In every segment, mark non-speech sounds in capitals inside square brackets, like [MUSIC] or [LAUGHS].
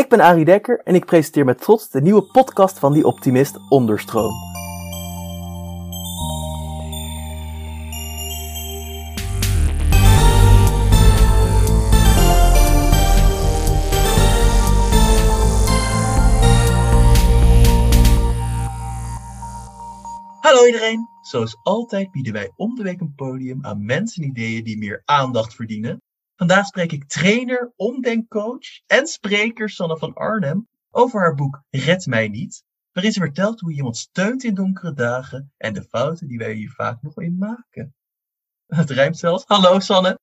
Ik ben Arie Dekker en ik presenteer met trots de nieuwe podcast van Die Optimist Onderstroom. Hallo iedereen! Zoals altijd bieden wij om de week een podium aan mensen en ideeën die meer aandacht verdienen. Vandaag spreek ik trainer, omdenkcoach en spreker Sanne van Arnhem over haar boek Red mij niet, waarin ze vertelt hoe je iemand steunt in donkere dagen en de fouten die wij hier vaak nog in maken. Het rijmt zelfs. Hallo Sanne!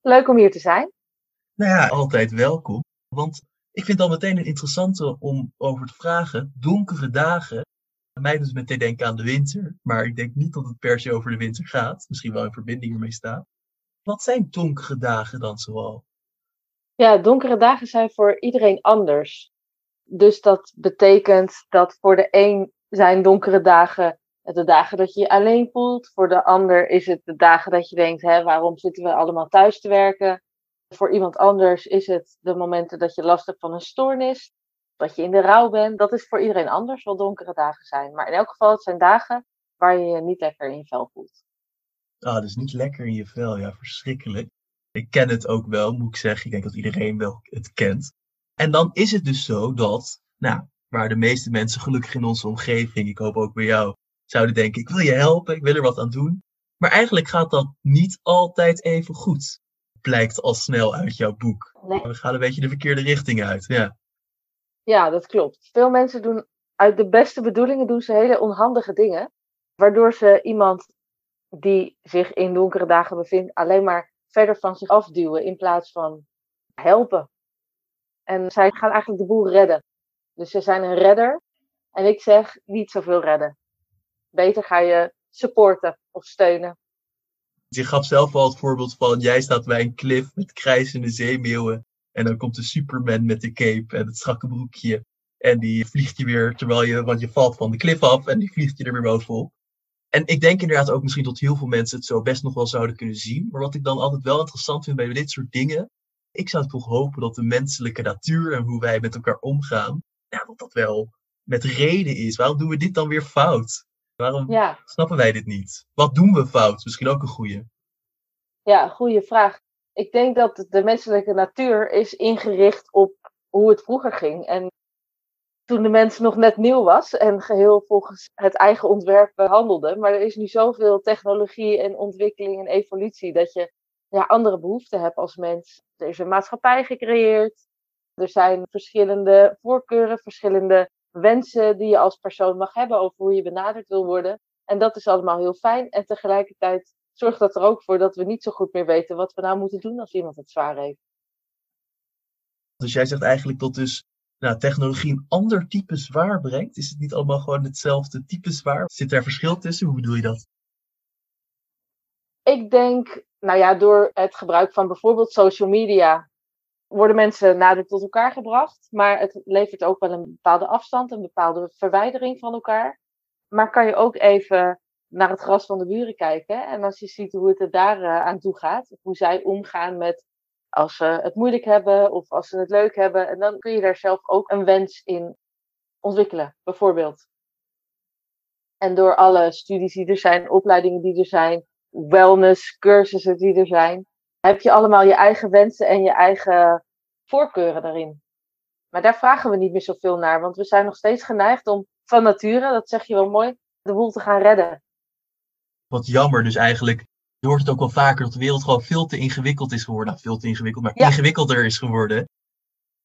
Leuk om hier te zijn. Nou ja, altijd welkom. Want ik vind het al meteen een interessante om over te vragen. Donkere dagen. Mij doet het meteen denken aan de winter. Maar ik denk niet dat het per se over de winter gaat. Misschien wel in verbinding ermee staat. Wat zijn donkere dagen dan zoal? Ja, donkere dagen zijn voor iedereen anders. Dus dat betekent dat voor de een zijn donkere dagen de dagen dat je je alleen voelt. Voor de ander is het de dagen dat je denkt, hè, waarom zitten we allemaal thuis te werken? Voor iemand anders is het de momenten dat je last hebt van een stoornis. Dat je in de rouw bent. Dat is voor iedereen anders wat donkere dagen zijn. Maar in elk geval, het zijn dagen waar je je niet lekker in vel voelt. Ah, dus niet lekker in je vel. Ja, verschrikkelijk. Ik ken het ook wel, moet ik zeggen. Ik denk dat iedereen wel het kent. En dan is het dus zo dat, nou, waar de meeste mensen gelukkig in onze omgeving, ik hoop ook bij jou, zouden denken, ik wil je helpen, ik wil er wat aan doen. Maar eigenlijk gaat dat niet altijd even goed. Blijkt al snel uit jouw boek. Nee. We gaan een beetje de verkeerde richting uit, ja. Ja, dat klopt. Veel mensen doen uit de beste bedoelingen doen ze hele onhandige dingen. Waardoor ze iemand die zich in donkere dagen bevindt, alleen maar verder van zich afduwen in plaats van helpen. En zij gaan eigenlijk de boel redden. Dus ze zijn een redder. En ik zeg niet zoveel redden. Beter ga je supporten of steunen. Je gaf zelf al het voorbeeld van, jij staat bij een klif met krijzende zeemeeuwen. En dan komt de Superman met de cape en het strakke broekje. En die vliegt je weer, terwijl je, want je valt van de klif af en die vliegt je er weer bovenop. En ik denk inderdaad ook misschien dat heel veel mensen het zo best nog wel zouden kunnen zien. Maar wat ik dan altijd wel interessant vind bij dit soort dingen. Ik zou toch hopen dat de menselijke natuur en hoe wij met elkaar omgaan. Dat dat wel met reden is. Waarom doen we dit dan weer fout? Waarom Ja, snappen wij dit niet? Wat doen we fout? Misschien ook een goeie. ja, goede vraag. Ik denk dat de menselijke natuur is ingericht op hoe het vroeger ging. En toen de mens nog net nieuw was en geheel volgens het eigen ontwerp handelde. Maar er is nu zoveel technologie en ontwikkeling en evolutie dat je ja, andere behoeften hebt als mens. Er is een maatschappij gecreëerd. Er zijn verschillende voorkeuren, verschillende wensen die je als persoon mag hebben over hoe je benaderd wil worden. En dat is allemaal heel fijn. En tegelijkertijd zorgt dat er ook voor dat we niet zo goed meer weten wat we nou moeten doen als iemand het zwaar heeft. Dus jij zegt eigenlijk dat dus nou, technologie een ander type zwaar brengt. Is het niet allemaal gewoon hetzelfde type zwaar? Zit daar verschil tussen? Hoe bedoel je dat? Ik denk, nou ja, door het gebruik van bijvoorbeeld social media worden mensen nader tot elkaar gebracht. Maar het levert ook wel een bepaalde afstand, een bepaalde verwijdering van elkaar. Maar kan je ook even naar het gras van de buren kijken. En als je ziet hoe het er daar eh, aan toe gaat, hoe zij omgaan met als ze het moeilijk hebben of als ze het leuk hebben. En dan kun je daar zelf ook een wens in ontwikkelen, bijvoorbeeld. En door alle studies die er zijn, opleidingen die er zijn, wellness, cursussen die er zijn, heb je allemaal je eigen wensen en je eigen voorkeuren daarin. Maar daar vragen we niet meer zoveel naar, want we zijn nog steeds geneigd om van nature, dat zeg je wel mooi, de boel te gaan redden. Wat jammer, dus eigenlijk. Je hoort het ook wel vaker dat de wereld gewoon veel te ingewikkeld is geworden. Nou, veel te ingewikkeld, maar Ja. ingewikkelder is geworden.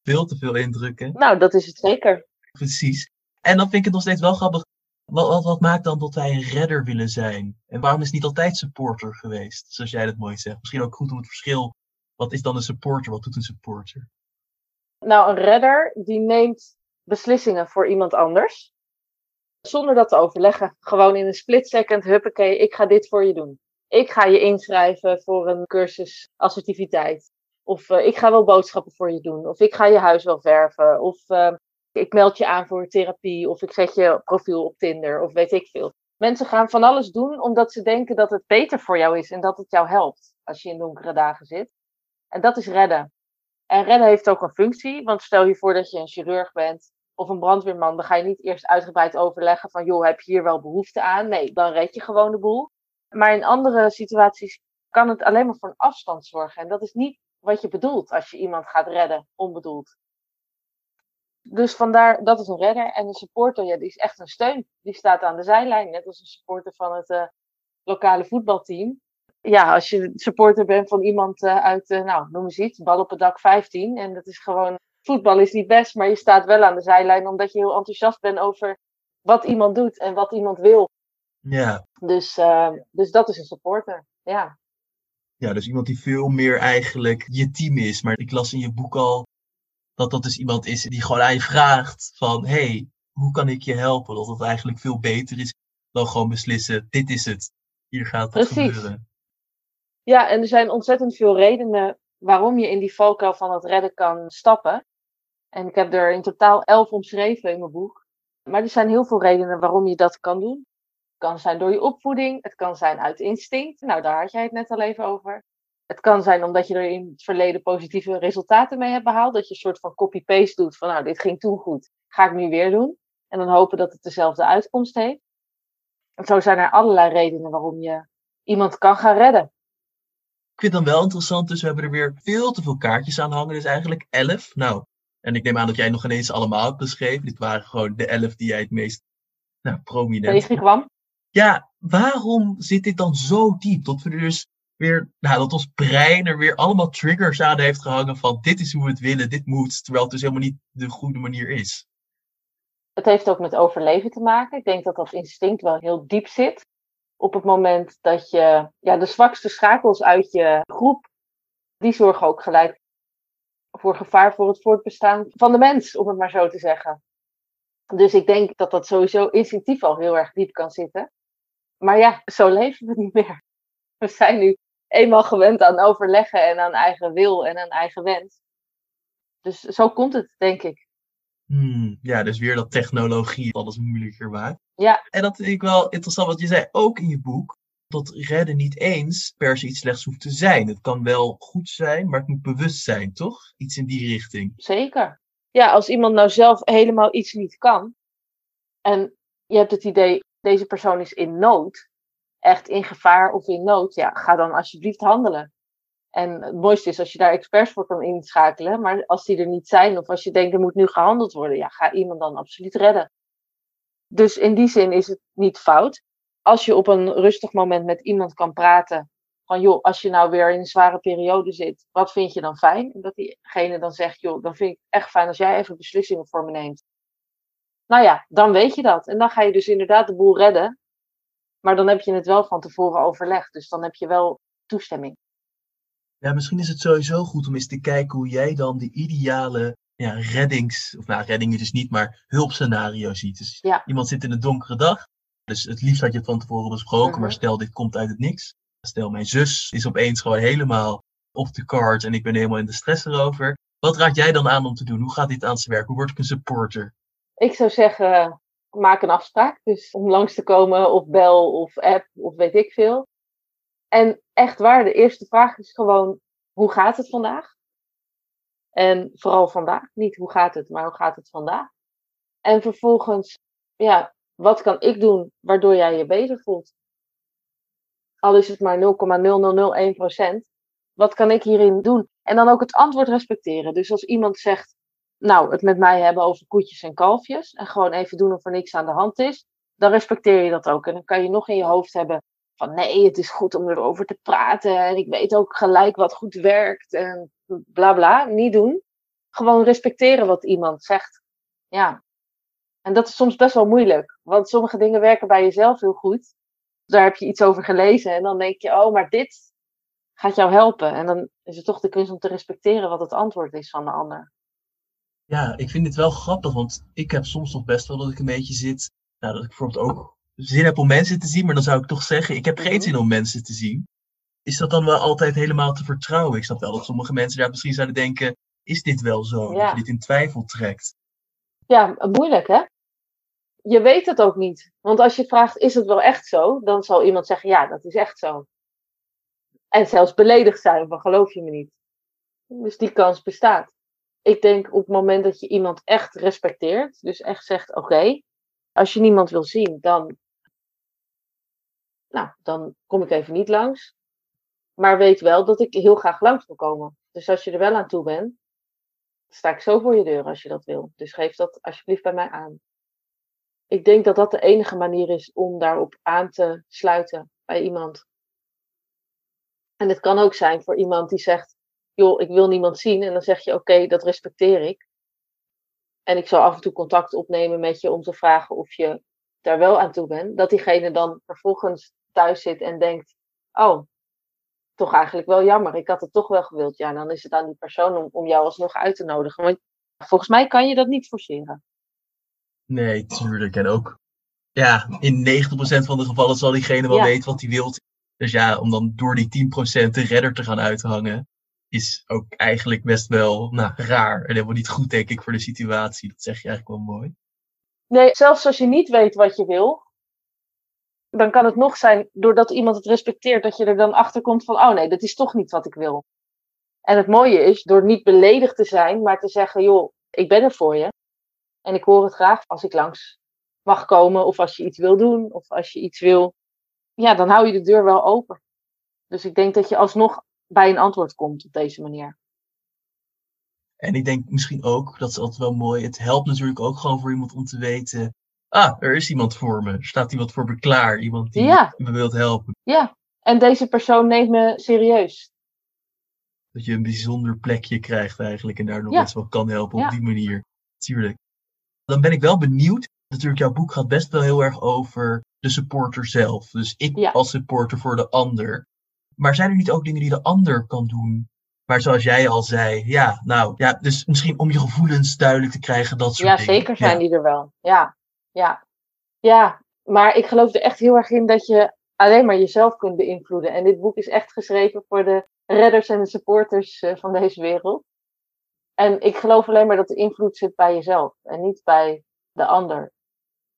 Veel te veel indrukken. Nou, dat is het zeker. Precies. En dan vind ik het nog steeds wel grappig. Wat, wat, wat maakt dan dat wij een redder willen zijn? En waarom is het niet altijd supporter geweest? Zoals jij dat mooi zegt. Misschien ook goed om het verschil. Wat is dan een supporter? Wat doet een supporter? Nou, een redder die neemt beslissingen voor iemand anders. Zonder dat te overleggen. Gewoon in een split second, huppakee, ik ga dit voor je doen. Ik ga je inschrijven voor een cursus assertiviteit. Of eh, ik ga wel boodschappen voor je doen. Of ik ga je huis wel verven. Of eh, ik meld je aan voor therapie. Of ik zet je profiel op Tinder. Of weet ik veel. Mensen gaan van alles doen omdat ze denken dat het beter voor jou is en dat het jou helpt als je in donkere dagen zit. En dat is redden. En redden heeft ook een functie, want stel je voor dat je een chirurg bent of een brandweerman, dan ga je niet eerst uitgebreid overleggen van, joh, heb je hier wel behoefte aan? Nee, dan red je gewoon de boel. Maar in andere situaties kan het alleen maar voor een afstand zorgen. En dat is niet wat je bedoelt als je iemand gaat redden, onbedoeld. Dus vandaar, dat is een redder. En een supporter, ja, die is echt een steun. Die staat aan de zijlijn, net als een supporter van het uh, lokale voetbalteam. Ja, als je supporter bent van iemand uh, uit, uh, nou, noem eens iets, bal op het dak 15. En dat is gewoon, voetbal is niet best, maar je staat wel aan de zijlijn omdat je heel enthousiast bent over wat iemand doet en wat iemand wil. Ja. Dus, dus dat is een supporter, ja. Ja, dus iemand die veel meer eigenlijk je team is. Maar ik las in je boek al dat dat dus iemand is die gewoon aan je vraagt van, hey, hoe kan ik je helpen? Dat dat eigenlijk veel beter is dan gewoon beslissen, dit is het, hier gaat het Precies. gebeuren. Ja, en er zijn ontzettend veel redenen waarom je in die valkuil van het redden kan stappen. En ik heb er in totaal elf omschreven in mijn boek. Maar er zijn heel veel redenen waarom je dat kan doen. Het kan zijn door je opvoeding, het kan zijn uit instinct. Nou, daar had jij het net al even over. Het kan zijn omdat je er in het verleden positieve resultaten mee hebt behaald. Dat je een soort van copy-paste doet van nou, dit ging toen goed, ga ik nu weer doen. En dan hopen dat het dezelfde uitkomst heeft. En zo zijn er allerlei redenen waarom je iemand kan gaan redden. Ik vind het dan wel interessant, dus we hebben er weer veel te veel kaartjes aan hangen. Dus eigenlijk elf. Nou, en ik neem aan dat jij nog ineens allemaal hebt beschreven. Dit waren gewoon de elf die jij het meest nou, prominent... Tegenkwam. Ja, waarom zit dit dan zo diep? Dat we dus weer, nou, dat ons brein er weer allemaal triggers aan heeft gehangen van dit is hoe we het willen, dit moet, terwijl het dus helemaal niet de goede manier is. Het heeft ook met overleven te maken. Ik denk dat dat instinct wel heel diep zit. Op het moment dat je ja, de zwakste schakels uit je groep, die zorgen ook gelijk voor gevaar voor het voortbestaan van de mens, om het maar zo te zeggen. Dus ik denk dat dat sowieso instinctief al heel erg diep kan zitten. Maar ja, zo leven we [LAUGHS] niet meer. We zijn nu eenmaal gewend aan overleggen en aan eigen wil en aan eigen wens. Dus zo komt het, denk ik. Hmm, ja, dus weer dat technologie alles moeilijker maakt. Ja. En dat vind ik wel interessant wat je zei, ook in je boek, dat redden niet eens per se iets slechts hoeft te zijn. Het kan wel goed zijn, maar het moet bewust zijn, toch? Iets in die richting. Zeker. Ja, als iemand nou zelf helemaal iets niet kan en je hebt het idee, deze persoon is in nood, echt in gevaar of in nood, ja, ga dan alsjeblieft handelen. En het mooiste is als je daar experts voor kan inschakelen, maar als die er niet zijn of als je denkt er moet nu gehandeld worden, ja, ga iemand dan absoluut redden. Dus in die zin is het niet fout. Als je op een rustig moment met iemand kan praten, van joh, als je nou weer in een zware periode zit, wat vind je dan fijn? En dat diegene dan zegt, joh, dan vind ik het echt fijn als jij even beslissingen voor me neemt. Nou ja, dan weet je dat. En dan ga je dus inderdaad de boel redden. Maar dan heb je het wel van tevoren overlegd. Dus dan heb je wel toestemming. Ja, misschien is het sowieso goed om eens te kijken hoe jij dan de ideale ja, reddings, of nou, redding dus niet, maar hulpscenario ziet. Dus Ja. iemand zit in een donkere dag. Dus het liefst had je het van tevoren besproken, Mhm. maar stel dit komt uit het niks. Stel mijn zus is opeens gewoon helemaal op de kaart en ik ben helemaal in de stress erover. Wat raad jij dan aan om te doen? Hoe gaat dit aan zijn werk? Hoe word ik een supporter? Ik zou zeggen, maak een afspraak. Dus om langs te komen of bel of app of weet ik veel. En echt waar, de eerste vraag is gewoon, hoe gaat het vandaag? En vooral vandaag. Niet hoe gaat het, maar hoe gaat het vandaag? En vervolgens, ja, wat kan ik doen waardoor jij je beter voelt? Al is het maar 0,0001 procent. Wat kan ik hierin doen? En dan ook het antwoord respecteren. Dus als iemand zegt, nou, het met mij hebben over koetjes en kalfjes. En gewoon even doen of er niks aan de hand is. Dan respecteer je dat ook. En dan kan je nog in je hoofd hebben van nee, het is goed om erover te praten. En ik weet ook gelijk wat goed werkt. En bla bla. Niet doen. Gewoon respecteren wat iemand zegt. Ja. En dat is soms best wel moeilijk. Want sommige dingen werken bij jezelf heel goed. Daar heb je iets over gelezen. En dan denk je, oh, maar dit gaat jou helpen. En dan is het toch de kunst om te respecteren wat het antwoord is van de ander. Ja, ik vind dit wel grappig, want ik heb soms toch best wel dat ik een beetje zit. Nou, dat ik bijvoorbeeld ook zin heb om mensen te zien, maar dan zou ik toch zeggen: ik heb geen Mhm. zin om mensen te zien. Is dat dan wel altijd helemaal te vertrouwen? Ik snap wel dat sommige mensen daar misschien zouden denken: is dit wel zo? Ja. Dat je dit in twijfel trekt. Ja, moeilijk hè? Je weet het ook niet. Want als je vraagt, is het wel echt zo? Dan zal iemand zeggen, ja, dat is echt zo. En zelfs beledigd zijn van, geloof je me niet? Dus die kans bestaat. Ik denk op het moment dat je iemand echt respecteert, dus echt zegt: oké, als je niemand wil zien, dan, nou, dan kom ik even niet langs. Maar weet wel dat ik heel graag langs wil komen. Dus als je er wel aan toe bent, sta ik zo voor je deur als je dat wil. Dus geef dat alsjeblieft bij mij aan. Ik denk dat dat de enige manier is om daarop aan te sluiten bij iemand. En het kan ook zijn voor iemand die zegt: joh, ik wil niemand zien. En dan zeg je, oké, dat respecteer ik. En ik zal af en toe contact opnemen met je om te vragen of je daar wel aan toe bent. Dat diegene dan vervolgens thuis zit en denkt, oh, toch eigenlijk wel jammer. Ik had het toch wel gewild. Ja, dan is het aan die persoon om, om jou alsnog uit te nodigen. Want volgens mij kan je dat niet forceren. Nee, tuurlijk. En ook, ja, in 90% van de gevallen zal diegene wel weten wat hij wilt. Dus ja, om dan door die 10% de redder te gaan uithangen is ook eigenlijk best wel nou, raar en helemaal niet goed, denk ik, voor de situatie. Dat zeg je eigenlijk wel mooi. Nee, zelfs als je niet weet wat je wil, dan kan het nog zijn, doordat iemand het respecteert, dat je er dan achter komt van, oh nee, dat is toch niet wat ik wil. En het mooie is, door niet beledigd te zijn, maar te zeggen, joh, ik ben er voor je. En ik hoor het graag als ik langs mag komen, of als je iets wil doen, of als je iets wil. Ja, dan hou je de deur wel open. Dus ik denk dat je alsnog bij een antwoord komt op deze manier. En ik denk misschien ook, dat is altijd wel mooi, het helpt natuurlijk ook gewoon voor iemand om te weten, ah, er is iemand voor me, er staat iemand voor me klaar, iemand die me wilt helpen. Ja, en deze persoon neemt me serieus. Dat je een bijzonder plekje krijgt eigenlijk en daar nog best wel kan helpen op die manier. Tuurlijk. Dan ben ik wel benieuwd, natuurlijk jouw boek gaat best wel heel erg over de supporter zelf. Dus ik als supporter voor de ander. Maar zijn er niet ook dingen die de ander kan doen? Maar zoals jij al zei, ja, nou, ja, dus misschien om je gevoelens duidelijk te krijgen, dat soort ja, dingen. Zeker zijn die er wel. Ja, ja, ja. Maar ik geloof er echt heel erg in dat je alleen maar jezelf kunt beïnvloeden. En dit boek is echt geschreven voor de redders en de supporters eh, van deze wereld. En ik geloof alleen maar dat de invloed zit bij jezelf en niet bij de ander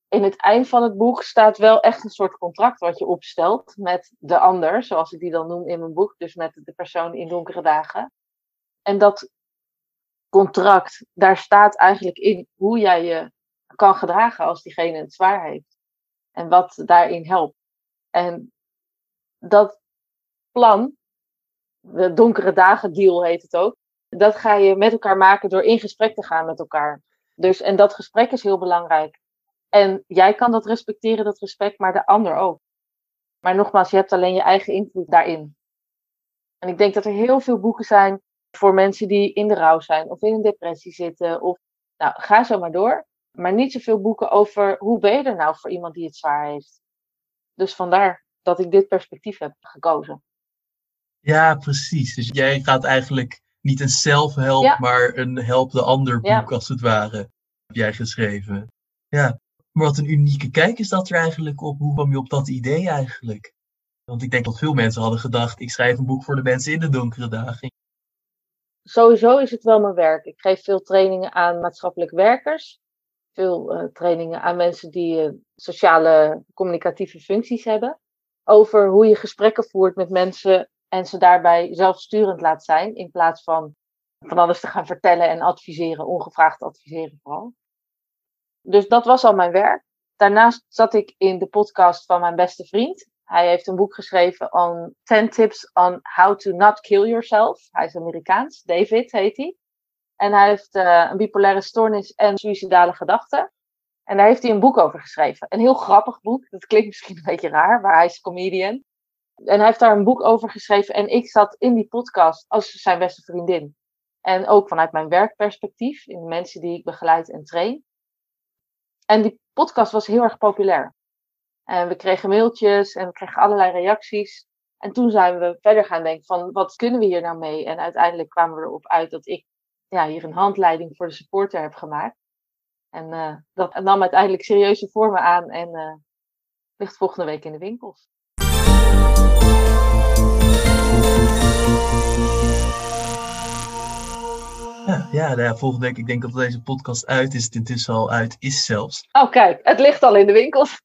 in het eind van het boek staat wel echt een soort contract wat je opstelt met de ander, zoals ik die dan noem in mijn boek, dus met de persoon in donkere dagen. En dat contract, daar staat eigenlijk in hoe jij je kan gedragen als diegene het zwaar heeft. En wat daarin helpt. En dat plan, de donkere dagen deal heet het ook, dat ga je met elkaar maken door in gesprek te gaan met elkaar. Dus, en dat gesprek is heel belangrijk. En jij kan dat respecteren, dat respect, maar de ander ook. Maar nogmaals, je hebt alleen je eigen invloed daarin. En ik denk dat er heel veel boeken zijn voor mensen die in de rouw zijn of in een depressie zitten. Of, nou, ga zo maar door. Maar niet zoveel boeken over hoe ben je er nou voor iemand die het zwaar heeft. Dus vandaar dat ik dit perspectief heb gekozen. Ja, precies. Dus jij gaat eigenlijk niet een zelfhelp, maar een help de ander boek als het ware. Heb jij geschreven. Ja. Maar wat een unieke kijk is dat er eigenlijk op. Hoe kwam je op dat idee eigenlijk? Want ik denk dat veel mensen hadden gedacht, ik schrijf een boek voor de mensen in de donkere dagen. Sowieso is het wel mijn werk. Ik geef veel trainingen aan maatschappelijk werkers. Veel uh, trainingen aan mensen die uh, sociale communicatieve functies hebben. Over hoe je gesprekken voert met mensen en ze daarbij zelfsturend laat zijn. In plaats van van alles te gaan vertellen en adviseren, ongevraagd adviseren vooral. Dus dat was al mijn werk. Daarnaast zat ik in de podcast van mijn beste vriend. Hij heeft een boek geschreven on 10 tips on how to not kill yourself. Hij is Amerikaans, David heet hij. En hij heeft uh, een bipolaire stoornis en suïcidale gedachten. En daar heeft hij een boek over geschreven. Een heel grappig boek. Dat klinkt misschien een beetje raar, maar hij is comedian. En hij heeft daar een boek over geschreven. En ik zat in die podcast als zijn beste vriendin. En ook vanuit mijn werkperspectief, in de mensen die ik begeleid en train. En die podcast was heel erg populair. En we kregen mailtjes en we kregen allerlei reacties. En toen zijn we verder gaan denken van wat kunnen we hier nou mee? En uiteindelijk kwamen we erop uit dat ik ja, hier een handleiding voor de supporter heb gemaakt. En uh, dat nam uiteindelijk serieuze vormen aan en uh, ligt volgende week in de winkels. Ja, ja, nou ja, volgende week, ik denk dat deze podcast uit is, het intussen al uit is zelfs. Oh kijk, het ligt al in de winkels.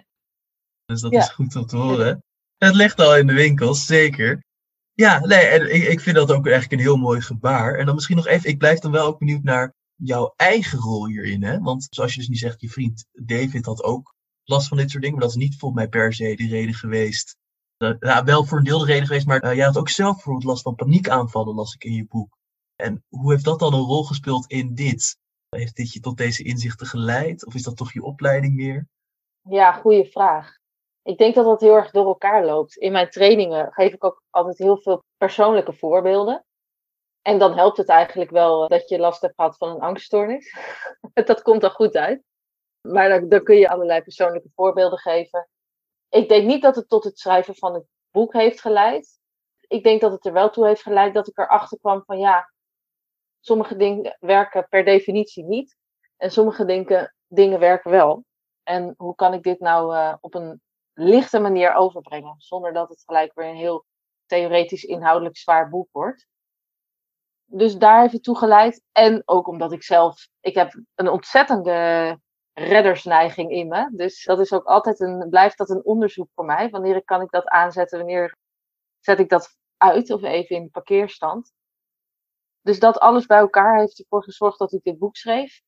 [LAUGHS] dus dat is goed om te horen. Het ligt al in de winkels, zeker. Ja, nee, en ik, ik vind dat ook eigenlijk een heel mooi gebaar. En dan misschien nog even, ik blijf dan wel ook benieuwd naar jouw eigen rol hierin. Hè? Want zoals je dus niet zegt, je vriend David had ook last van dit soort dingen. Maar dat is niet volgens mij per se de reden geweest. Uh, ja, wel voor een deel de reden geweest, maar uh, jij had ook zelf bijvoorbeeld last van paniekaanvallen, las ik in je boek. En hoe heeft dat dan een rol gespeeld in dit? Heeft dit je tot deze inzichten geleid? Of is dat toch je opleiding meer? Ja, goede vraag. Ik denk dat dat heel erg door elkaar loopt. In mijn trainingen geef ik ook altijd heel veel persoonlijke voorbeelden. En dan helpt het eigenlijk wel dat je last hebt gehad van een angststoornis. [LAUGHS] dat komt er goed uit. Maar dan, dan, kun je allerlei persoonlijke voorbeelden geven. Ik denk niet dat het tot het schrijven van het boek heeft geleid. Ik denk dat het er wel toe heeft geleid dat ik erachter kwam van ja, sommige dingen werken per definitie niet. En sommige dingen, dingen werken wel. En hoe kan ik dit nou uh, op een lichte manier overbrengen, zonder dat het gelijk weer een heel theoretisch inhoudelijk zwaar boek wordt. Dus daar heeft het toe geleid. En ook omdat ik zelf, ik heb een ontzettende reddersneiging in me. Dus dat is ook altijd een, blijft dat een onderzoek voor mij. Wanneer kan ik dat aanzetten, wanneer zet ik dat uit of even in parkeerstand. Dus dat alles bij elkaar heeft ervoor gezorgd dat ik dit boek schreef.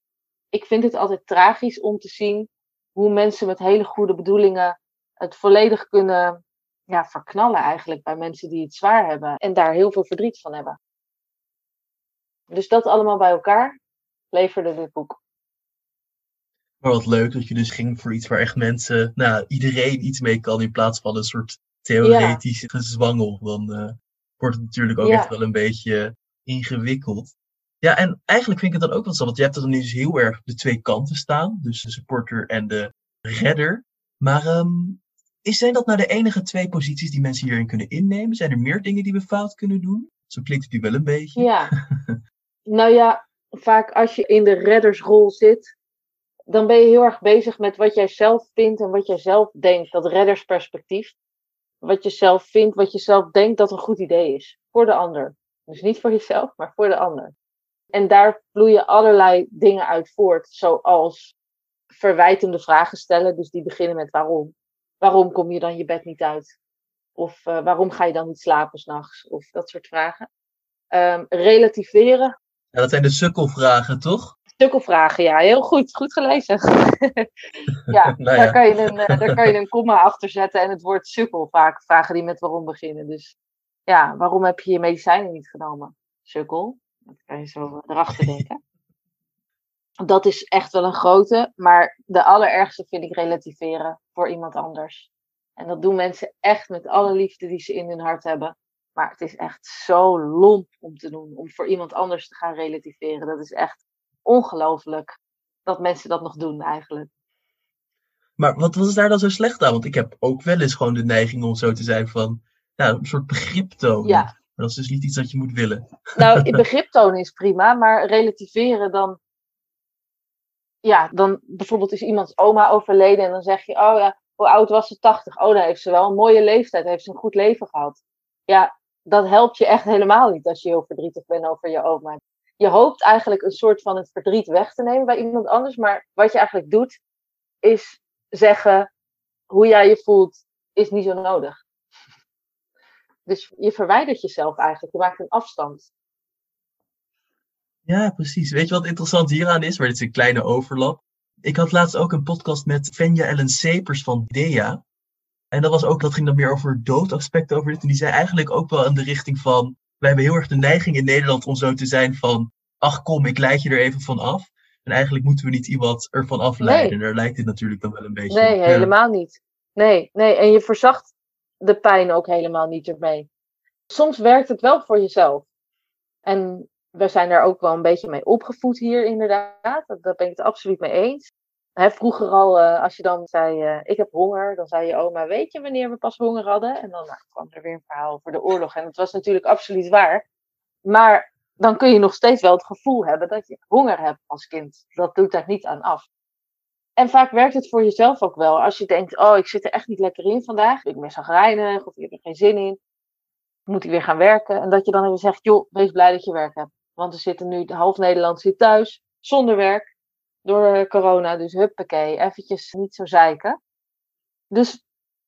Ik vind het altijd tragisch om te zien hoe mensen met hele goede bedoelingen het volledig kunnen ja, verknallen eigenlijk bij mensen die het zwaar hebben en daar heel veel verdriet van hebben. Dus dat allemaal bij elkaar leverde dit boek. Maar wat leuk dat je dus ging voor iets waar echt mensen, nou, iedereen iets mee kan in plaats van een soort theoretische ja. gezwangel. Dan uh, wordt het natuurlijk ook ja. echt wel een beetje ingewikkeld. Ja, en eigenlijk vind ik het dan ook wel zo, want je hebt er dan nu dus heel erg de twee kanten staan, dus de supporter en de redder. Maar um, is, zijn dat nou de enige twee posities die mensen hierin kunnen innemen? Zijn er meer dingen die we fout kunnen doen? Zo klinkt het nu wel een beetje. Ja. [LAUGHS] nou ja, vaak als je in de reddersrol zit, dan ben je heel erg bezig met wat jij zelf vindt en wat jij zelf denkt. Dat reddersperspectief. Wat je zelf vindt, wat je zelf denkt dat een goed idee is. Voor de ander. Dus niet voor jezelf, maar voor de ander. En daar vloeien allerlei dingen uit voort, zoals verwijtende vragen stellen. Dus die beginnen met waarom waarom kom je dan je bed niet uit? Of uh, waarom ga je dan niet slapen s'nachts? Of dat soort vragen. Um, relativeren. Ja, dat zijn de sukkelvragen, toch? Sukkelvragen, ja. Heel goed. Goed gelezen. [LAUGHS] ja, [LAUGHS] nou ja, Daar, kan je een, daar kan je een komma achter zetten en het woord sukkel vaak. Vragen die met waarom beginnen. Dus ja, waarom heb je je medicijnen niet genomen? Sukkel. Dat kan je zo erachter [LAUGHS] denken. Dat is echt wel een grote, maar de allerergste vind ik relativeren voor iemand anders. En dat doen mensen echt met alle liefde die ze in hun hart hebben. Maar het is echt zo lomp om te doen, om voor iemand anders te gaan relativeren. Dat is echt ongelooflijk dat mensen dat nog doen eigenlijk. Maar wat was daar dan zo slecht aan? Want ik heb ook wel eens gewoon de neiging om zo te zijn van nou, een soort begrip tonen. Ja. Maar dat is dus niet iets dat je moet willen. Nou, [LAUGHS] begrip tonen is prima, maar relativeren dan ja, dan bijvoorbeeld is iemands oma overleden en dan zeg je, oh ja, hoe oud was ze? 80. Oh, dan heeft ze wel een mooie leeftijd, heeft ze een goed leven gehad. Ja, dat helpt je echt helemaal niet als je heel verdrietig bent over je oma. Je hoopt eigenlijk een soort van het verdriet weg te nemen bij iemand anders, maar wat je eigenlijk doet, is zeggen hoe jij je voelt, is niet zo nodig. Dus je verwijdert jezelf eigenlijk, je maakt een afstand. Ja, precies. Weet je wat interessant hieraan is? Maar dit is een kleine overlap. Ik had laatst ook een podcast met Fenja Ellen Sepers van DEA. En dat, was ook, dat ging dan meer over doodaspecten over dit. En die zei eigenlijk ook wel in de richting van... Wij hebben heel erg de neiging in Nederland om zo te zijn van... Ach kom, ik leid je er even van af. En eigenlijk moeten we niet iemand ervan afleiden. Nee. Daar lijkt dit natuurlijk dan wel een beetje Nee, helemaal niet. Nee, nee, en je verzacht de pijn ook helemaal niet ermee. Soms werkt het wel voor jezelf. En we zijn daar ook wel een beetje mee opgevoed hier, inderdaad. Daar ben ik het absoluut mee eens. vroeger al, uh, als je dan zei, uh, ik heb honger, dan zei je oma, weet je wanneer we pas honger hadden? En dan nou, kwam er weer een verhaal over de oorlog. En het was natuurlijk absoluut waar. Maar dan kun je nog steeds wel het gevoel hebben dat je honger hebt als kind. Dat doet daar niet aan af. En vaak werkt het voor jezelf ook wel. Als je denkt, oh, ik zit er echt niet lekker in vandaag. Ik ben zagrijnig of ik heb er geen zin in. Moet ik weer gaan werken? En dat je dan even zegt, joh, wees blij dat je werk hebt. Want er zitten nu, half Nederland zit thuis, zonder werk, door eh, corona. Dus huppakee, eventjes niet zo zeiken. Dus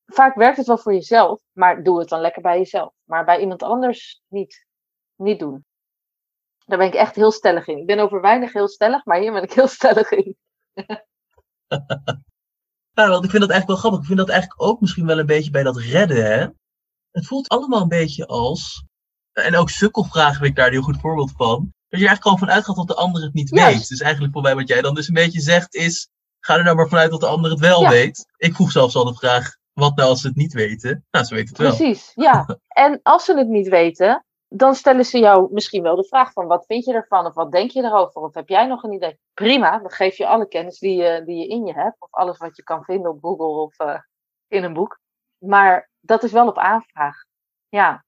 vaak werkt het wel voor jezelf, maar doe het dan lekker bij jezelf. Maar bij iemand anders niet. Niet doen. Daar ben ik echt heel stellig in. Ik ben over weinig heel stellig, maar hier ben ik heel [LAUGHS] stellig in. Ja, [LAUGHS] want ik vind dat eigenlijk wel grappig. Ik vind dat eigenlijk ook misschien wel een beetje bij dat redden, hè. Het voelt allemaal een beetje als... En ook sukkelvragen heb ik daar een heel goed voorbeeld van. Dat je eigenlijk gewoon vanuit gaat dat de ander het niet weet. Dus eigenlijk voor mij wat jij dan dus een beetje zegt is... Ga er nou maar vanuit dat de ander het wel Ja. weet. Ik vroeg zelfs al de vraag, wat nou als ze het niet weten? Nou, ze weten het wel. Precies, ja. [LAUGHS] En als ze het niet weten, dan stellen ze jou misschien wel de vraag van wat vind je ervan of wat denk je erover of heb jij nog een idee? Prima, dan geef je alle kennis die je, die je in je hebt of alles wat je kan vinden op Google of eh, in een boek. Maar dat is wel op aanvraag. Ja.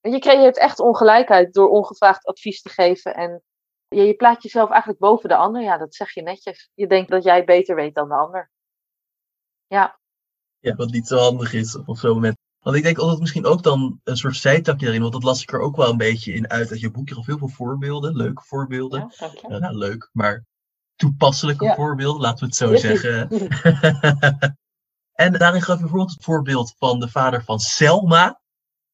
En Je creëert echt ongelijkheid door ongevraagd advies te geven en je, je plaatst jezelf eigenlijk boven de ander. Ja, dat zeg je netjes. Je denkt dat jij beter weet dan de ander. Ja, Ja, wat niet zo handig is op zo'n moment. Want ik denk altijd misschien ook dan een soort zijtakje erin. Want dat las ik er ook wel een beetje in uit uit je boekje. Of heel veel voorbeelden, leuke voorbeelden. ja. Ja, nou, leuk, maar toepasselijke Ja. voorbeelden, laten we het zo zeggen. [LAUGHS] [LAUGHS] en daarin gaf je bijvoorbeeld het voorbeeld van de vader van Selma.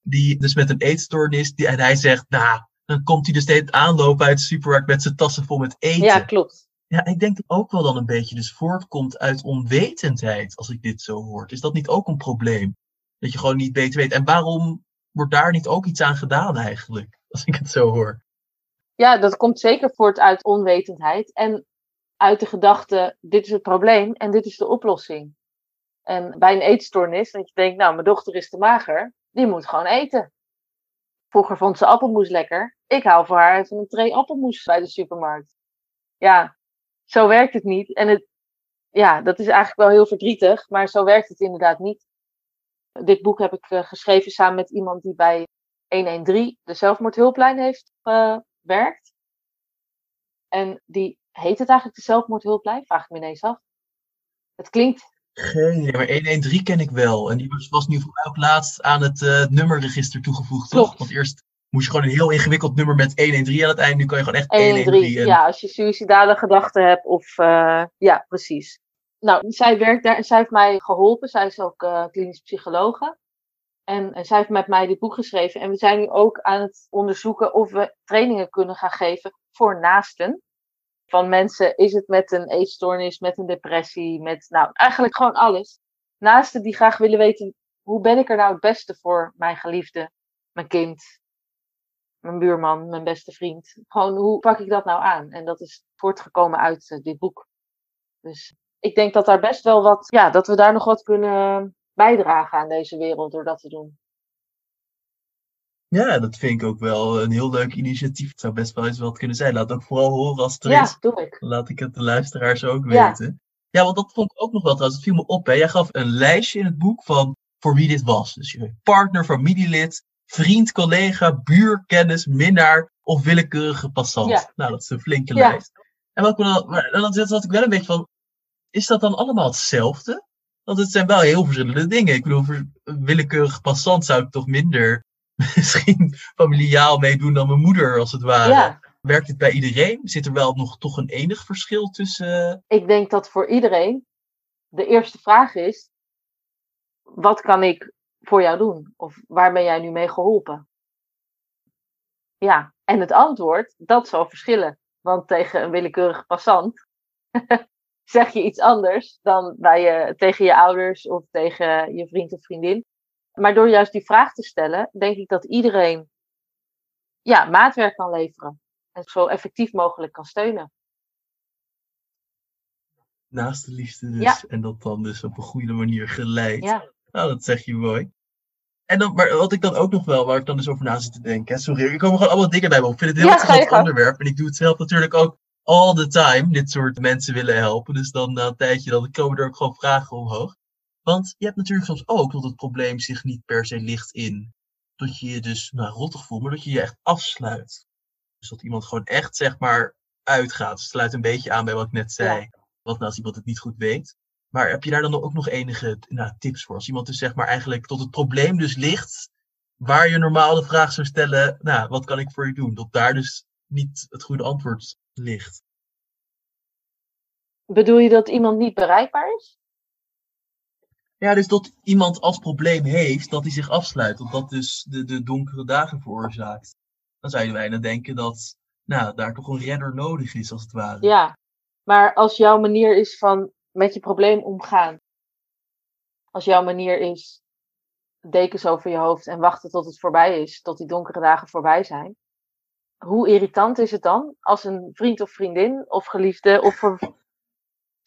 Die dus met een eetstoornis. Die, en hij zegt, nou, dan komt hij dus steeds aanlopen uit de supermarkt met zijn tassen vol met eten. Ja, klopt. Ja, ik denk dat ook wel dan een beetje dus voortkomt uit onwetendheid, als ik dit zo hoor. Is dat niet ook een probleem? Dat je gewoon niet beter weet. En waarom wordt daar niet ook iets aan gedaan eigenlijk? [LAUGHS] Als ik het zo hoor. Ja, dat komt zeker voort uit onwetendheid en uit de gedachte: dit is het probleem en dit is de oplossing. En bij een eetstoornis, dat je denkt: nou, mijn dochter is te mager, die moet gewoon eten. Vroeger vond ze appelmoes lekker. Ik haal voor haar even een tray appelmoes bij de supermarkt. Ja, zo werkt het niet. En het, ja, dat is eigenlijk wel heel verdrietig, maar zo werkt het inderdaad niet. Dit boek heb ik eh, geschreven samen met iemand die bij 113, de zelfmoordhulplijn, heeft gewerkt. En die heet het eigenlijk de zelfmoordhulplijn? Vraag ik me ineens af. Het klinkt. Geen maar 113 ken ik wel. En die was, was nu voor mij ook laatst aan het eh, nummerregister toegevoegd, toch? Want eerst moest je gewoon een heel ingewikkeld nummer met 113 aan het eind. Nu kan je gewoon echt 113. 113. En... Ja, als je suïcidale gedachten hebt of... eh, ja, precies. Nou, zij werkt daar en zij heeft mij geholpen. Zij is ook eh, klinisch psychologe. En, en zij heeft met mij dit boek geschreven. En we zijn nu ook aan het onderzoeken of we trainingen kunnen gaan geven voor naasten. Van mensen, is het met een eetstoornis, met een depressie, met nou eigenlijk gewoon alles. Naasten die graag willen weten, hoe ben ik er nou het beste voor mijn geliefde, mijn kind, mijn buurman, mijn beste vriend. Gewoon, hoe pak ik dat nou aan? En dat is voortgekomen uit eh, dit boek. Dus ik denk dat daar best wel wat, ja, dat we daar nog wat kunnen bijdragen aan deze wereld door dat te doen. Ja, dat vind ik ook wel een heel leuk initiatief. Het zou best wel eens wat kunnen zijn. Laat ook vooral horen als het er Ja, is. doe ik. Laat ik het de luisteraars ook Ja. weten. Ja, want dat vond ik ook nog wel trouwens. Het viel me op. Hè. Jij gaf een lijstje in het boek van voor wie dit was. Dus je partner, familielid, vriend, collega, buur, kennis, minnaar of willekeurige passant. Ja. Nou, dat is een flinke Ja. lijst. En wat ik me dan, dan zat ik wel een beetje van, is dat dan allemaal hetzelfde? Want het zijn wel heel verschillende dingen. Ik bedoel, voor een willekeurige passant zou ik toch minder [LAUGHS] misschien familiaal meedoen dan mijn moeder, als het ware. Ja, Werkt het bij iedereen? Zit er wel nog toch een enig verschil tussen? ik denk dat voor iedereen de eerste vraag is: wat kan ik voor jou doen? Of waar ben jij nu mee geholpen? Ja, en het antwoord, dat zal verschillen. Want tegen een willekeurige passant zeg je iets anders dan bij je, tegen je ouders of tegen je vriend of vriendin. Maar door juist die vraag te stellen, denk ik dat iedereen ja, maatwerk kan leveren. En zo effectief mogelijk kan steunen. Naast de liefde dus. Ja. En dat dan dus op een goede manier geleid. Ja, Nou, dat zeg je mooi. En dan, maar wat ik dan ook nog wel, waar ik dan dus over na zit te denken. Hè, sorry, er komen gewoon allemaal dingen bij me op. Ik vind het een heel Ja, interessant onderwerp. En ik doe het zelf natuurlijk ook all the time. Dit soort mensen willen helpen. Dus dan na een tijdje dan komen er ook gewoon vragen omhoog. Want je hebt natuurlijk soms ook dat het probleem zich niet per se ligt in dat je je dus nou, rottig voelt, maar dat je je echt afsluit. Dus dat iemand gewoon echt, zeg maar, uitgaat. Het sluit een beetje aan bij wat ik net zei. Wat nou als iemand het niet goed weet. Maar heb je daar dan ook nog enige nou, tips voor? Als iemand dus zeg maar eigenlijk tot het probleem dus ligt, waar je normaal de vraag zou stellen, nou, wat kan ik voor je doen? Dat daar dus niet het goede antwoord ligt. bedoel je dat iemand niet bereikbaar is? Ja, dus dat iemand als probleem heeft dat hij zich afsluit, dat dat dus de, de donkere dagen veroorzaakt. Dan zou je bijna denken dat nou, daar toch een redder nodig is, als het ware. Ja, maar als jouw manier is van met je probleem omgaan, als jouw manier is dekens over je hoofd en wachten tot het voorbij is, tot die donkere dagen voorbij zijn. Hoe irritant is het dan als een vriend of vriendin of geliefde of een [LAUGHS]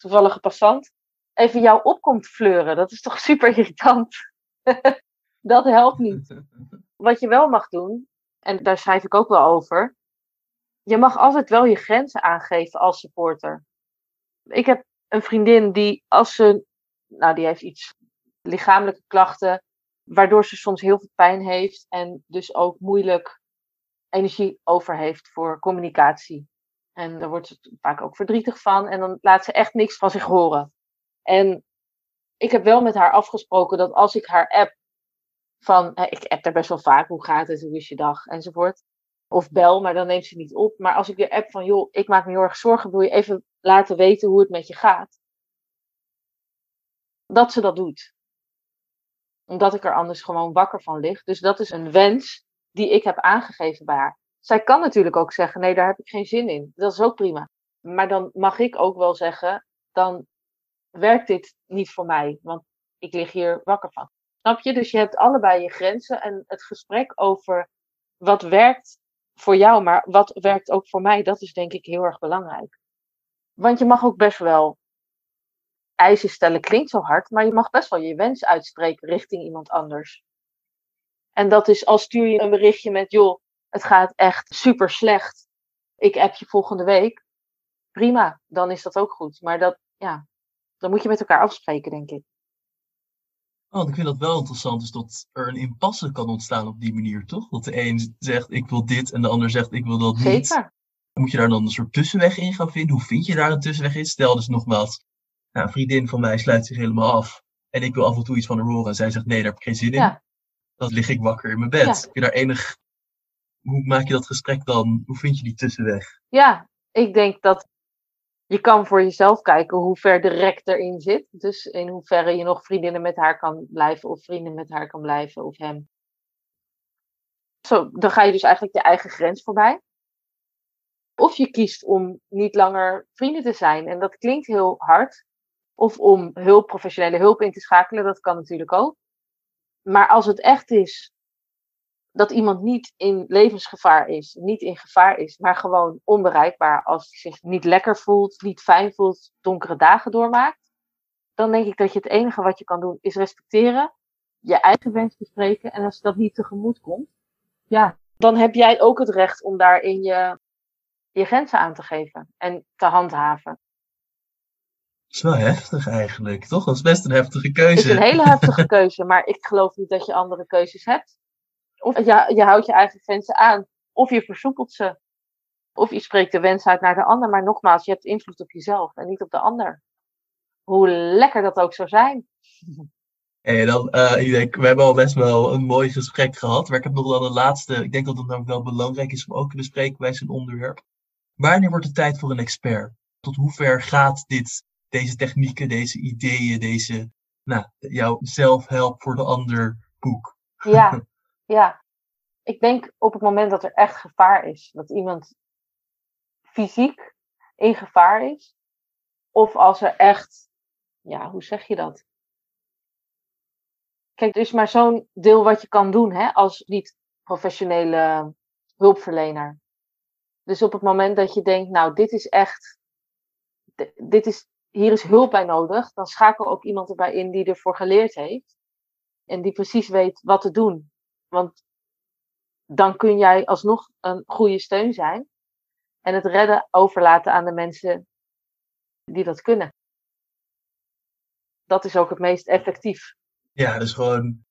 toevallige passant even jou opkomt fleuren? Dat is toch [LAUGHS] super irritant? [LAUGHS] dat helpt niet. Wat je wel mag doen, en daar schrijf ik ook wel over, je mag altijd wel je grenzen aangeven als supporter. Ik heb een vriendin die als ze, nou die heeft iets lichamelijke klachten, waardoor ze soms heel veel pijn heeft en dus ook moeilijk energie over heeft voor communicatie. En daar wordt ze vaak ook verdrietig van en dan laat ze echt niks van zich horen. En ik heb wel met haar afgesproken dat als ik haar app van, ik app er best wel vaak, hoe gaat het, hoe is je dag, enzovoort. Of bel, maar dan neemt ze niet op. Maar als ik de app van, joh, ik maak me heel erg zorgen, wil je even laten weten hoe het met je gaat? Dat ze dat doet omdat ik er anders gewoon wakker van lig. Dus dat is een wens die ik heb aangegeven bij haar. Zij kan natuurlijk ook zeggen: nee, daar heb ik geen zin in. Dat is ook prima. Maar dan mag ik ook wel zeggen: dan werkt dit niet voor mij, want ik lig hier wakker van. Snap je? Dus je hebt allebei je grenzen en het gesprek over wat werkt voor jou, maar wat werkt ook voor mij, dat is denk ik heel erg belangrijk. Want je mag ook best wel eisen stellen klinkt zo hard, maar je mag best wel je wens uitspreken richting iemand anders. En dat is als stuur je een berichtje met, joh, het gaat echt super slecht. Ik app je volgende week. Prima, dan is dat ook goed. Maar dat, ja, dan moet je met elkaar afspreken, denk ik. Oh, ik vind dat wel interessant, is dat er een impasse kan ontstaan op die manier, toch? Dat de een zegt, ik wil dit, en de ander zegt, ik wil dat niet. Zeker. Moet je daar dan een soort tussenweg in gaan vinden? Hoe vind je daar een tussenweg in? Stel dus nogmaals, nou, een vriendin van mij sluit zich helemaal af. En ik wil af en toe iets van haar horen. En zij zegt, nee, daar heb ik geen zin in. Dan lig ik wakker in mijn bed. Ja. Heb je daar enig... Hoe maak je dat gesprek dan? Hoe vind je die tussenweg? Ja, ik denk dat je kan voor jezelf kijken hoe ver de rek erin zit. Dus in hoeverre je nog vriendinnen met haar kan blijven. Of vrienden met haar kan blijven. Of hem. Zo, dan ga je dus eigenlijk je eigen grens voorbij. Of je kiest om niet langer vrienden te zijn. En dat klinkt heel hard. Of om hulp, professionele hulp in te schakelen, dat kan natuurlijk ook. Maar als het echt is dat iemand niet in levensgevaar is, niet in gevaar is, maar gewoon onbereikbaar als hij zich niet lekker voelt, niet fijn voelt, donkere dagen doormaakt, dan denk ik dat je het enige wat je kan doen is respecteren, je eigen wens bespreken en als dat niet tegemoet komt, ja, dan heb jij ook het recht om daarin je, je grenzen aan te geven en te handhaven. Dat is wel heftig eigenlijk, toch? Dat is best een heftige keuze. Het is een hele heftige [LAUGHS] keuze, maar ik geloof niet dat je andere keuzes hebt. Of je, je houdt je eigen grenzen aan, of je versoepelt ze. Of je spreekt de wens uit naar de ander, maar nogmaals, je hebt invloed op jezelf en niet op de ander. Hoe lekker dat ook zou zijn. En dan, uh, ik denk, we hebben al best wel een mooi gesprek gehad, maar ik heb nog wel een laatste. Ik denk dat het namelijk wel belangrijk is om ook te bespreken bij zo'n onderwerp. Wanneer wordt het tijd voor een expert? Tot hoever gaat dit deze technieken, deze ideeën, deze, nou, jouw zelfhelp voor de ander boek. Ja, [LAUGHS] ja. Ik denk op het moment dat er echt gevaar is, dat iemand fysiek in gevaar is, of als er echt, ja, hoe zeg je dat? Kijk, er is maar zo'n deel wat je kan doen hè, als niet-professionele hulpverlener. Dus op het moment dat je denkt, nou, dit is echt, dit is hier is hulp bij nodig, dan schakel ook iemand erbij in die ervoor geleerd heeft. En die precies weet wat te doen. Want dan kun jij alsnog een goede steun zijn. En het redden overlaten aan de mensen die dat kunnen. Dat is ook het meest effectief. Ja, dus gewoon.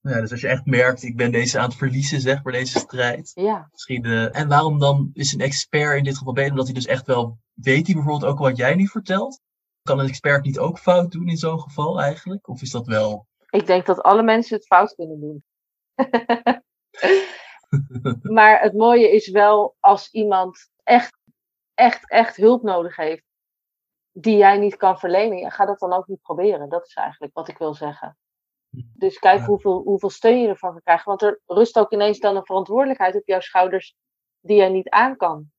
Ja, dus als je echt merkt, ik ben deze aan het verliezen, zeg maar, deze strijd. Ja. Misschien, uh, en waarom dan is een expert in dit geval beter? Omdat hij dus echt wel weet hij bijvoorbeeld ook wat jij nu vertelt? Kan een expert niet ook fout doen in zo'n geval eigenlijk? Of is dat wel. Ik denk dat alle mensen het fout kunnen doen. [LAUGHS] maar het mooie is wel als iemand echt, echt, echt hulp nodig heeft. die jij niet kan verlenen, ga dat dan ook niet proberen. Dat is eigenlijk wat ik wil zeggen. Dus kijk Ja. hoeveel, hoeveel steun je ervan kan krijgen. Want er rust ook ineens dan een verantwoordelijkheid op jouw schouders die jij niet aan kan.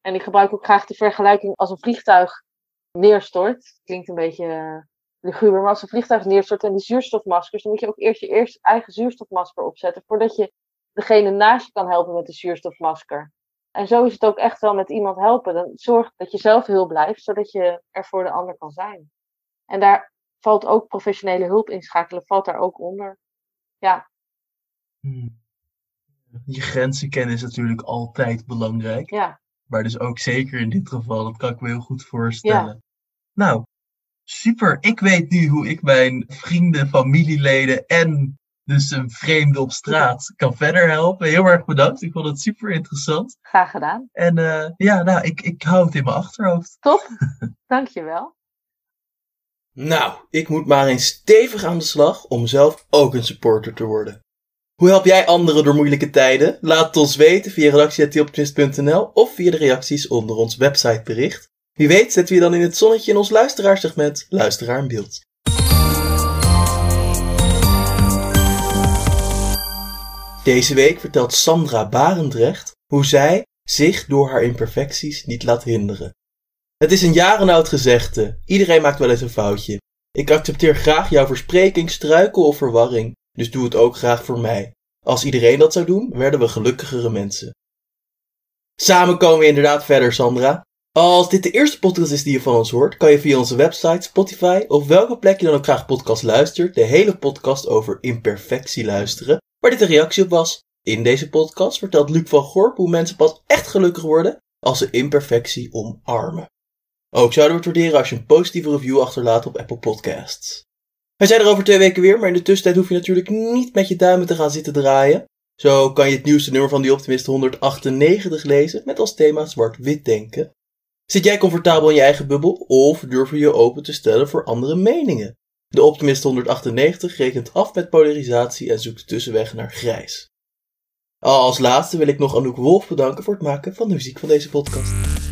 En ik gebruik ook graag de vergelijking als een vliegtuig neerstort. Klinkt een beetje eh, luguber, maar als een vliegtuig neerstort en die zuurstofmaskers, dan moet je ook eerst je eerst eigen zuurstofmasker opzetten voordat je degene naast je kan helpen met de zuurstofmasker. En zo is het ook echt wel met iemand helpen. Dan zorg dat je zelf heel blijft, zodat je er voor de ander kan zijn. En daar valt ook professionele hulp inschakelen, valt daar ook onder. Ja, Hmm. Je grenzen kennen is natuurlijk altijd belangrijk. ja, Maar dus ook zeker in dit geval, dat kan ik me heel goed voorstellen. Nou, super. Ik weet nu hoe ik mijn vrienden, familieleden en dus een vreemde op straat kan verder helpen. Heel erg bedankt. Ik vond het super interessant. graag gedaan. En eh, ja, nou, ik, ik hou het in mijn achterhoofd. Top, [LAUGHS] dankjewel. Nou, ik moet maar eens stevig aan de slag om zelf ook een supporter te worden. Hoe help jij anderen door moeilijke tijden? Laat het ons weten via redactie.optimist.nl of via de reacties onder ons websitebericht. Wie weet zetten we je dan in het zonnetje in ons luisteraarsegment Luisteraar in Beeld. Deze week vertelt Sandra Barendrecht hoe zij zich door haar imperfecties niet laat hinderen. Het is een jarenoud gezegde. Iedereen maakt wel eens een foutje. Ik accepteer graag jouw verspreking, struikel of verwarring, dus doe het ook graag voor mij. Als iedereen dat zou doen, werden we gelukkigere mensen. Samen komen we inderdaad verder, Sandra. Als dit de eerste podcast is die je van ons hoort, kan je via onze website, Spotify of welke plek je dan ook graag podcast luistert, de hele podcast over imperfectie luisteren, waar dit een reactie op was. In deze podcast vertelt Luc van Gorp hoe mensen pas echt gelukkig worden als ze imperfectie omarmen. Ook zouden we het waarderen als je een positieve review achterlaat op Apple Podcasts. Wij zijn er over twee weken weer, maar in de tussentijd hoef je natuurlijk niet met je duimen te gaan zitten draaien. Zo kan je het nieuwste nummer van Die Optimist 198 lezen met als thema zwart-wit denken. Zit jij comfortabel in je eigen bubbel of durf je je open te stellen voor andere meningen? De Optimist 198 rekent af met polarisatie en zoekt de tussenweg naar grijs. Als laatste wil ik nog Anouk Wolf bedanken voor het maken van de muziek van deze podcast.